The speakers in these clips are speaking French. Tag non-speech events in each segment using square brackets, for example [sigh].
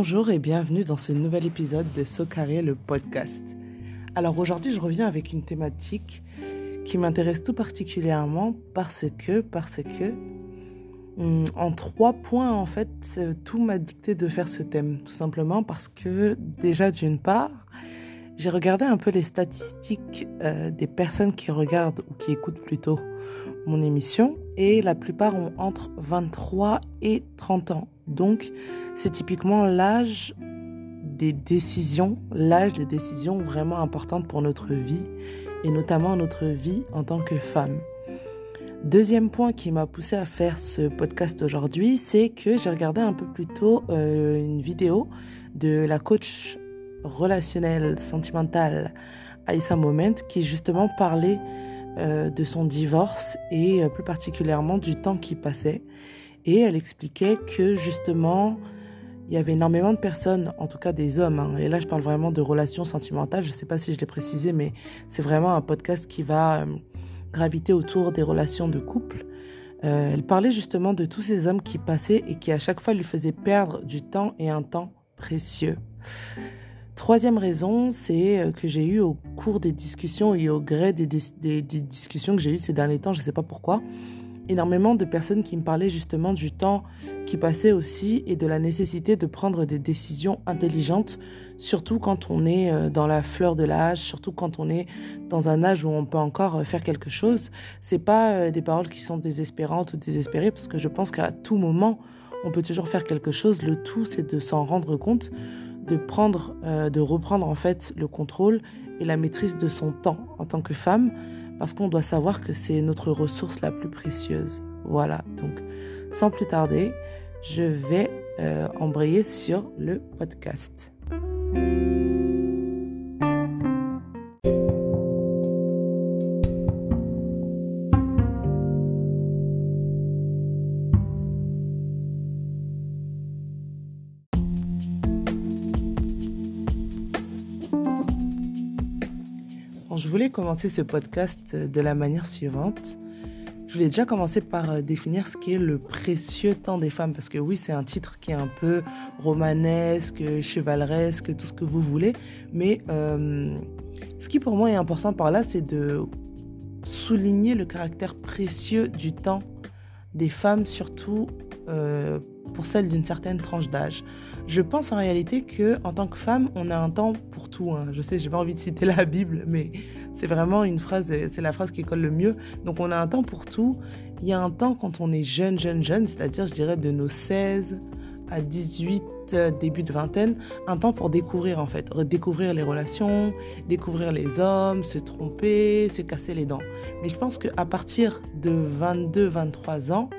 Bonjour et bienvenue dans ce nouvel épisode de Socaré le podcast. Alors aujourd'hui, je reviens avec une thématique qui m'intéresse tout particulièrement parce que, hum, en trois points en fait, tout m'a dicté de faire ce thème. Tout simplement parce que déjà d'une part, j'ai regardé un peu les statistiques euh, des personnes qui regardent ou qui écoutent plutôt mon émission et la plupart ont entre 23 et 30 ans. Donc c'est typiquement l'âge des décisions, l'âge des décisions vraiment importantes pour notre vie et notamment notre vie en tant que femme. Deuxième point qui m'a poussé à faire ce podcast aujourd'hui, c'est que j'ai regardé un peu plus tôt euh, une vidéo de la coach relationnelle, sentimentale Aïssa Moment qui justement parlait euh, de son divorce et euh, plus particulièrement du temps qui passait. Et elle expliquait que justement, il y avait énormément de personnes, en tout cas des hommes, hein, et là je parle vraiment de relations sentimentales, je ne sais pas si je l'ai précisé, mais c'est vraiment un podcast qui va euh, graviter autour des relations de couple. Euh, elle parlait justement de tous ces hommes qui passaient et qui à chaque fois lui faisaient perdre du temps et un temps précieux. Troisième raison, c'est euh, que j'ai eu au cours des discussions et au gré des, des discussions que j'ai eues ces derniers temps, je ne sais pas pourquoi, énormément de personnes qui me parlaient justement du temps qui passait aussi et de la nécessité de prendre des décisions intelligentes, surtout quand on est euh, dans la fleur de l'âge, surtout quand on est dans un âge où on peut encore euh, faire quelque chose. C'est pas euh, des paroles qui sont désespérantes ou désespérées parce que je pense qu'à tout moment on peut toujours faire quelque chose. Le tout c'est de s'en rendre compte, de prendre, de reprendre en fait le contrôle et la maîtrise de son temps en tant que femme parce qu'on doit savoir que c'est notre ressource la plus précieuse. Voilà, donc sans plus tarder, je vais euh, embrayer sur le podcast. Je voulais commencer ce podcast de la manière suivante. Je voulais déjà commencer par euh, définir ce qu'est le précieux temps des femmes, parce que oui, c'est un titre qui est un peu romanesque, chevaleresque, tout ce que vous voulez, mais euh, ce qui pour moi est important par là, c'est de souligner le caractère précieux du temps des femmes, surtout euh, pour celles d'une certaine tranche d'âge. Je pense en réalité que en tant que femme, on a un temps pour tout. Hein. Je sais, j'ai pas envie de citer [laughs] la Bible, mais c'est vraiment une phrase, c'est la phrase qui colle le mieux. Donc on a un temps pour tout. Il y a un temps quand on est jeune, jeune, jeune, c'est-à-dire je dirais de nos 16 à 18, euh, début de vingtaine, un temps pour découvrir en fait, redécouvrir les relations, découvrir les hommes, se tromper, se casser les dents. Mais je pense qu'à partir de 22, 23 ans,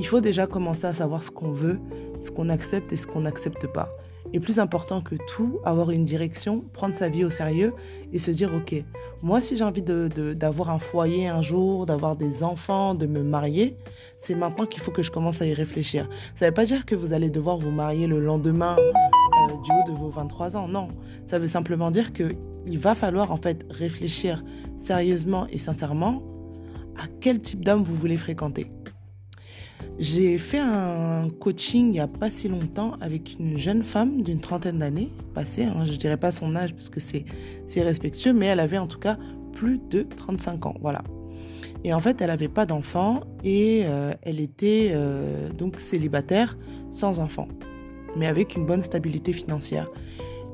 il faut déjà commencer à savoir ce qu'on veut, ce qu'on accepte et ce qu'on n'accepte pas. Et plus important que tout, avoir une direction, prendre sa vie au sérieux et se dire, ok, moi si j'ai envie d'avoir un foyer un jour, d'avoir des enfants, de me marier, c'est maintenant qu'il faut que je commence à y réfléchir. Ça ne veut pas dire que vous allez devoir vous marier le lendemain euh, du haut de vos 23 ans, non. Ça veut simplement dire qu'il va falloir en fait réfléchir sérieusement et sincèrement à quel type d'homme vous voulez fréquenter. J'ai fait un coaching il n'y a pas si longtemps avec une jeune femme d'une trentaine d'années, passée, hein, je ne dirais pas son âge parce que c'est respectueux, mais elle avait en tout cas plus de 35 ans. Voilà. Et en fait, elle n'avait pas d'enfant et euh, elle était euh, donc célibataire sans enfant, mais avec une bonne stabilité financière.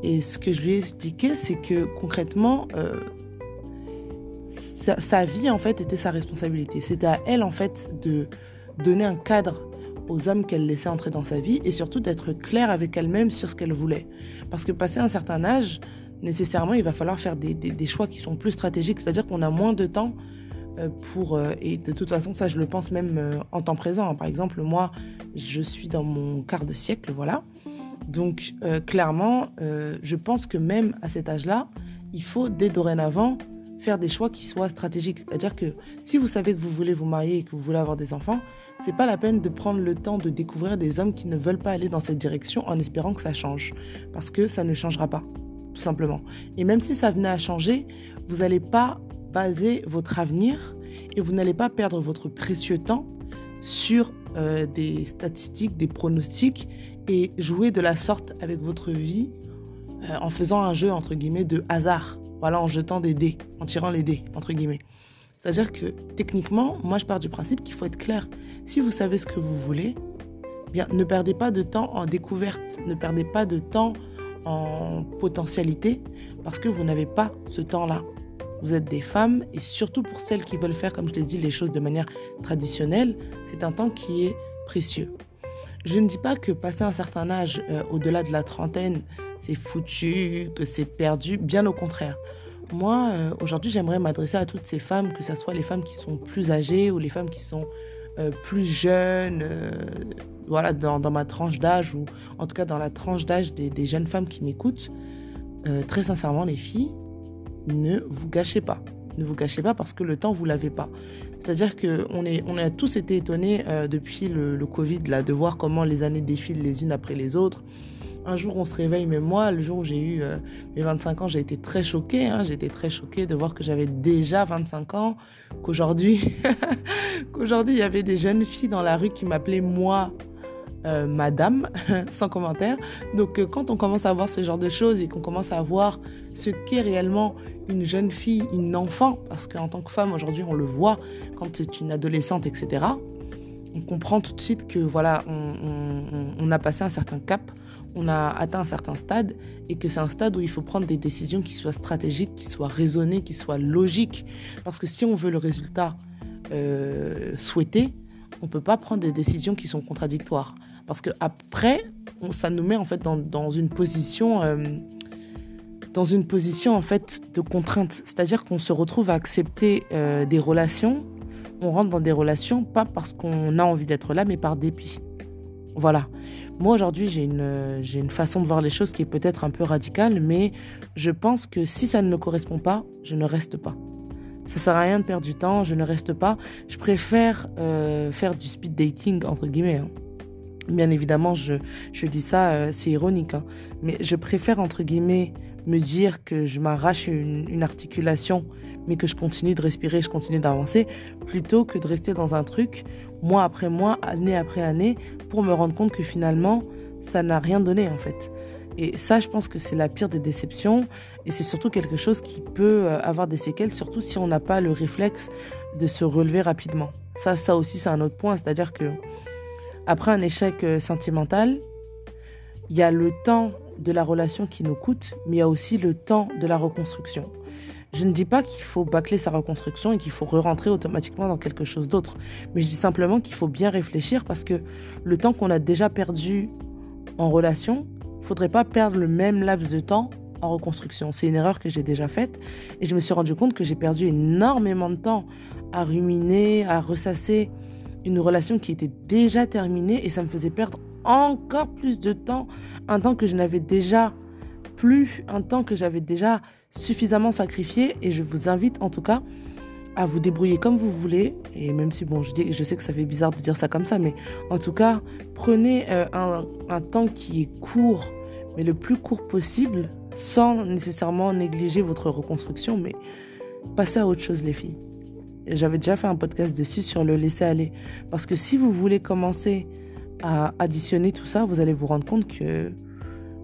Et ce que je lui ai expliqué, c'est que concrètement, euh, sa, sa, vie en fait était sa responsabilité. C'était à elle en fait de donner un cadre aux hommes qu'elle laissait entrer dans sa vie et surtout d'être claire avec elle-même sur ce qu'elle voulait. Parce que passé un certain âge, nécessairement, il va falloir faire des, des, choix qui sont plus stratégiques, c'est-à-dire qu'on a moins de temps euh, pour... Euh, et de toute façon, ça, je le pense même euh, en temps présent. Par exemple, moi, je suis dans mon quart de siècle, voilà. Donc, clairement, je pense que même à cet âge-là, il faut, dès dorénavant, faire des choix qui soient stratégiques. C'est-à-dire que si vous savez que vous voulez vous marier et que vous voulez avoir des enfants, c'est pas la peine de prendre le temps de découvrir des hommes qui ne veulent pas aller dans cette direction en espérant que ça change. Parce que ça ne changera pas, tout simplement. Et même si ça venait à changer, vous n'allez pas baser votre avenir et vous n'allez pas perdre votre précieux temps sur euh, des statistiques, des pronostics et jouer de la sorte avec votre vie euh, en faisant un jeu entre guillemets de hasard. Voilà, en jetant des dés, en tirant les dés entre guillemets. C'est-à-dire que techniquement, moi je pars du principe qu'il faut être clair. Si vous savez ce que vous voulez, bien ne perdez pas de temps en découverte, ne perdez pas de temps en potentialité parce que vous n'avez pas ce temps-là. Vous êtes des femmes et surtout pour celles qui veulent faire, comme je l'ai dit, les choses de manière traditionnelle, c'est un temps qui est précieux. Je ne dis pas que passer un certain âge, euh, au-delà de la trentaine, c'est foutu, que c'est perdu, bien au contraire. Moi, euh, aujourd'hui, j'aimerais m'adresser à toutes ces femmes, que ce soit les femmes qui sont plus âgées ou les femmes qui sont euh, plus jeunes, voilà, dans, ma tranche d'âge ou en tout cas dans la tranche d'âge des, jeunes femmes qui m'écoutent. très sincèrement, les filles, ne vous gâchez pas. Ne vous gâchez pas parce que le temps, vous l'avez pas. C'est-à-dire qu'on on a tous été étonnés euh, depuis le, Covid là, de voir comment les années défilent les unes après les autres. Un jour, on se réveille, mais moi, le jour où j'ai eu euh, mes 25 ans, j'ai été très choquée. Hein. j'ai très choquée de voir que j'avais déjà 25 ans, qu'aujourd'hui, [laughs] qu'aujourd'hui, il y avait des jeunes filles dans la rue qui m'appelaient moi, euh, madame, [laughs] sans commentaire. Donc euh, quand on commence à voir ce genre de choses et qu'on commence à voir ce qu'est réellement une jeune fille, une enfant, parce qu'en tant que femme aujourd'hui on le voit quand c'est une adolescente, etc. On comprend tout de suite que voilà, on, a passé un certain cap, on a atteint un certain stade et que c'est un stade où il faut prendre des décisions qui soient stratégiques, qui soient raisonnées, qui soient logiques. Parce que si on veut le résultat euh, souhaité, on ne peut pas prendre des décisions qui sont contradictoires. Parce que après, ça nous met en fait dans, une position, euh, dans une position en fait de contrainte. C'est-à-dire qu'on se retrouve à accepter euh, des relations. On rentre dans des relations pas parce qu'on a envie d'être là, mais par dépit. Voilà. Moi aujourd'hui, j'ai une, façon de voir les choses qui est peut-être un peu radicale, mais je pense que si ça ne me correspond pas, je ne reste pas. Ça sert à rien de perdre du temps, je ne reste pas. Je préfère euh, faire du speed dating, entre guillemets. Hein. Bien évidemment, je, je dis ça, euh, c'est ironique. Hein. Mais je préfère, entre guillemets, me dire que je m'arrache une, une, articulation, mais que je continue de respirer, je continue d'avancer, plutôt que de rester dans un truc, mois après mois, année après année, pour me rendre compte que finalement, ça n'a rien donné, en fait. Et ça, je pense que c'est la pire des déceptions. Et c'est surtout quelque chose qui peut euh, avoir des séquelles, surtout si on n'a pas le réflexe de se relever rapidement. Ça, ça aussi, c'est un autre point. C'est-à-dire que après un échec euh, sentimental, il y a le temps de la relation qui nous coûte, mais il y a aussi le temps de la reconstruction. Je ne dis pas qu'il faut bâcler sa reconstruction et qu'il faut re-rentrer automatiquement dans quelque chose d'autre. Mais je dis simplement qu'il faut bien réfléchir parce que le temps qu'on a déjà perdu en relation, faudrait pas perdre le même laps de temps en reconstruction. C'est une erreur que j'ai déjà faite et je me suis rendu compte que j'ai perdu énormément de temps à ruminer, à ressasser une relation qui était déjà terminée et ça me faisait perdre encore plus de temps, un temps que je n'avais déjà plus, un temps que j'avais déjà suffisamment sacrifié et je vous invite en tout cas à vous débrouiller comme vous voulez. Et même si, bon, je, dis, je sais que ça fait bizarre de dire ça comme ça, mais en tout cas, prenez euh, un, un, temps qui est court, mais le plus court possible, sans nécessairement négliger votre reconstruction, mais passez à autre chose, les filles. J'avais déjà fait un podcast dessus sur le laisser aller. Parce que si vous voulez commencer à additionner tout ça, vous allez vous rendre compte que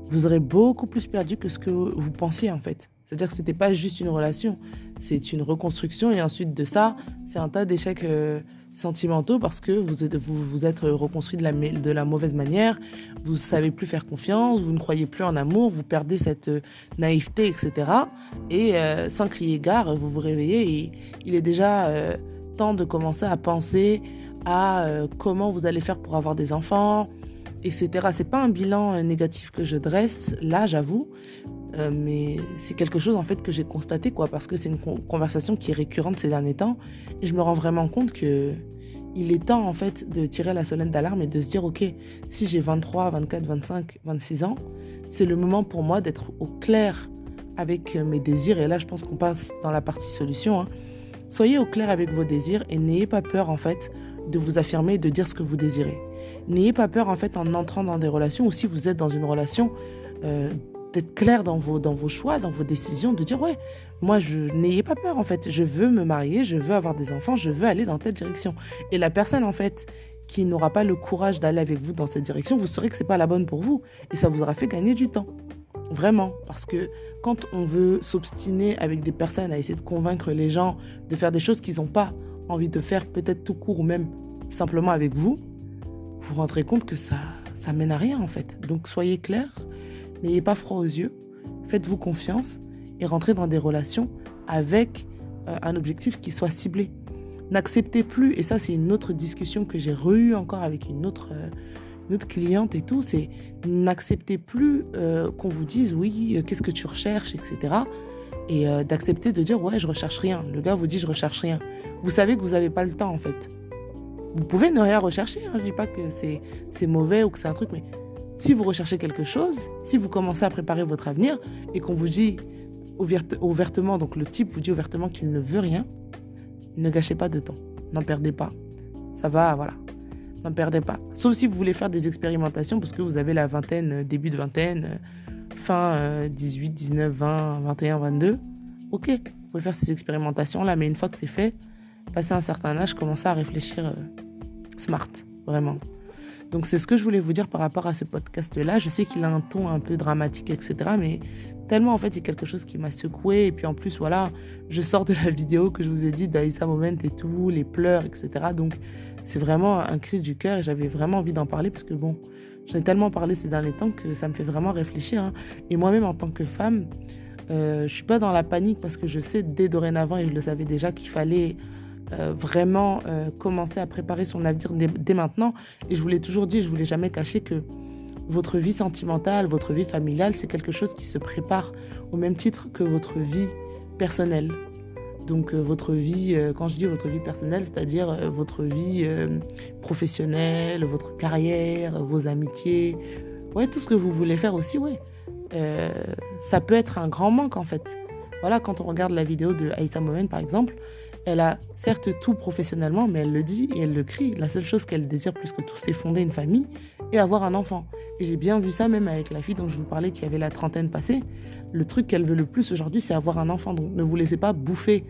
vous aurez beaucoup plus perdu que ce que vous pensiez en fait. C'est-à-dire que ce n'était pas juste une relation, c'est une reconstruction et ensuite de ça, c'est un tas d'échecs euh, sentimentaux parce que vous êtes, vous, êtes reconstruit de la, de la mauvaise manière, vous savez plus faire confiance, vous ne croyez plus en amour, vous perdez cette euh, naïveté, etc. Et euh, sans crier gare, vous vous réveillez et il est déjà temps de commencer à penser à comment vous allez faire pour avoir des enfants, etc. C'est pas un bilan négatif que je dresse, là j'avoue, euh, mais c'est quelque chose en fait que j'ai constaté quoi parce que c'est une conversation qui est récurrente ces derniers temps. Et je me rends vraiment compte que il est temps en fait de tirer la sonnette d'alarme et de se dire ok si j'ai 23 24 25 26 ans c'est le moment pour moi d'être au clair avec mes désirs. Et là je pense qu'on passe dans la partie solution hein. soyez au clair avec vos désirs et n'ayez pas peur en fait de vous affirmer et de dire ce que vous désirez. N'ayez pas peur en fait en entrant dans des relations ou si vous êtes dans une relation euh, d'être clair dans vos, dans vos choix, dans vos décisions, de dire ouais, moi je n'ayez pas peur en fait, je veux me marier, je veux avoir des enfants, je veux aller dans telle direction. Et la personne en fait qui n'aura pas le courage d'aller avec vous dans cette direction, vous saurez que c'est pas la bonne pour vous et ça vous aura fait gagner du temps. Vraiment, parce que quand on veut s'obstiner avec des personnes à essayer de convaincre les gens de faire des choses qu'ils n'ont pas envie de faire, peut-être tout court ou même simplement avec vous, vous vous rendrez compte que ça, ça mène à rien en fait. Donc soyez clair, n'ayez pas froid aux yeux, faites-vous confiance et rentrez dans des relations avec euh, un objectif qui soit ciblé. N'acceptez plus, et ça c'est une autre discussion que j'ai re encore avec une autre, euh, une autre cliente et tout, c'est n'acceptez plus euh, qu'on vous dise oui, qu'est-ce que tu recherches, etc. Et d'accepter de dire ouais, je recherche rien. Le gars vous dit je recherche rien. Vous savez que vous n'avez pas le temps en fait. Vous pouvez ne rien rechercher, hein. je ne dis pas que c'est mauvais ou que c'est un truc, mais si vous recherchez quelque chose, si vous commencez à préparer votre avenir et qu'on vous dit ouvertement, donc le type vous dit ouvertement qu'il ne veut rien, ne gâchez pas de temps. N'en perdez pas. Ça va, voilà. N'en perdez pas. Sauf si vous voulez faire des expérimentations parce que vous avez la vingtaine, euh, début de vingtaine, euh, fin 18, 19, 20, 21, 22. Ok, vous pouvez faire ces expérimentations-là, mais une fois que c'est fait, passez un certain âge, commencez à réfléchir euh, smart, vraiment. Donc c'est ce que je voulais vous dire par rapport à ce podcast-là. Je sais qu'il a un ton un peu dramatique, etc. Mais tellement en fait c'est quelque chose qui m'a secoué. Et puis en plus voilà, je sors de la [laughs] vidéo que je vous ai dit d'Aïssa Moment et tout, les pleurs, etc. Donc c'est vraiment un cri du cœur et j'avais vraiment envie d'en parler parce que bon, j'en ai tellement parlé ces derniers temps que ça me fait vraiment réfléchir. Hein. Et moi-même en tant que femme, euh, je suis pas dans la panique parce que je sais dès dorénavant et je le savais déjà qu'il fallait euh, vraiment euh, commencer à préparer son avenir dès, maintenant. Et je vous l'ai toujours dit, je ne voulais jamais cacher que votre vie sentimentale, votre vie familiale, c'est quelque chose qui se prépare au même titre que votre vie personnelle. Donc euh, votre vie, quand je dis votre vie personnelle, c'est-à-dire votre vie professionnelle, votre carrière, vos amitiés, ouais, tout ce que vous voulez faire aussi, ouais. ça peut être un grand manque en fait. Voilà, quand on regarde la vidéo de Aïssa Momen par exemple, elle a certes tout professionnellement, mais elle le dit et elle le crie. La seule chose qu'elle désire plus que tout, c'est fonder une famille et avoir un enfant. Et j'ai bien vu ça même avec la fille dont je vous parlais qui avait la trentaine passée. Le truc qu'elle veut le plus aujourd'hui, c'est avoir un enfant. Donc ne vous laissez pas bouffer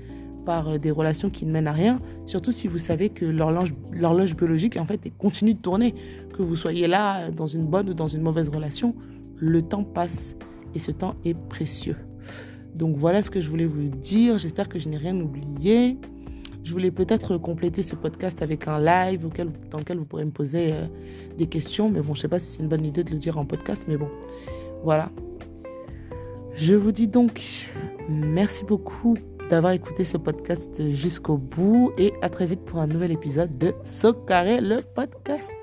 par euh, des relations qui ne mènent à rien, surtout si vous savez que l'horloge biologique en fait continue de tourner, que vous soyez là dans une bonne ou dans une mauvaise relation, le temps passe et ce temps est précieux. Donc voilà ce que je voulais vous dire. J'espère que je n'ai rien oublié. Je voulais peut-être compléter ce podcast avec un live dans lequel vous pourrez me poser euh, des questions. Mais bon, je ne sais pas si c'est une bonne idée de le dire en podcast. Mais bon, voilà. Je vous dis donc merci beaucoup d'avoir écouté ce podcast jusqu'au bout et à très vite pour un nouvel épisode de Socaré le podcast.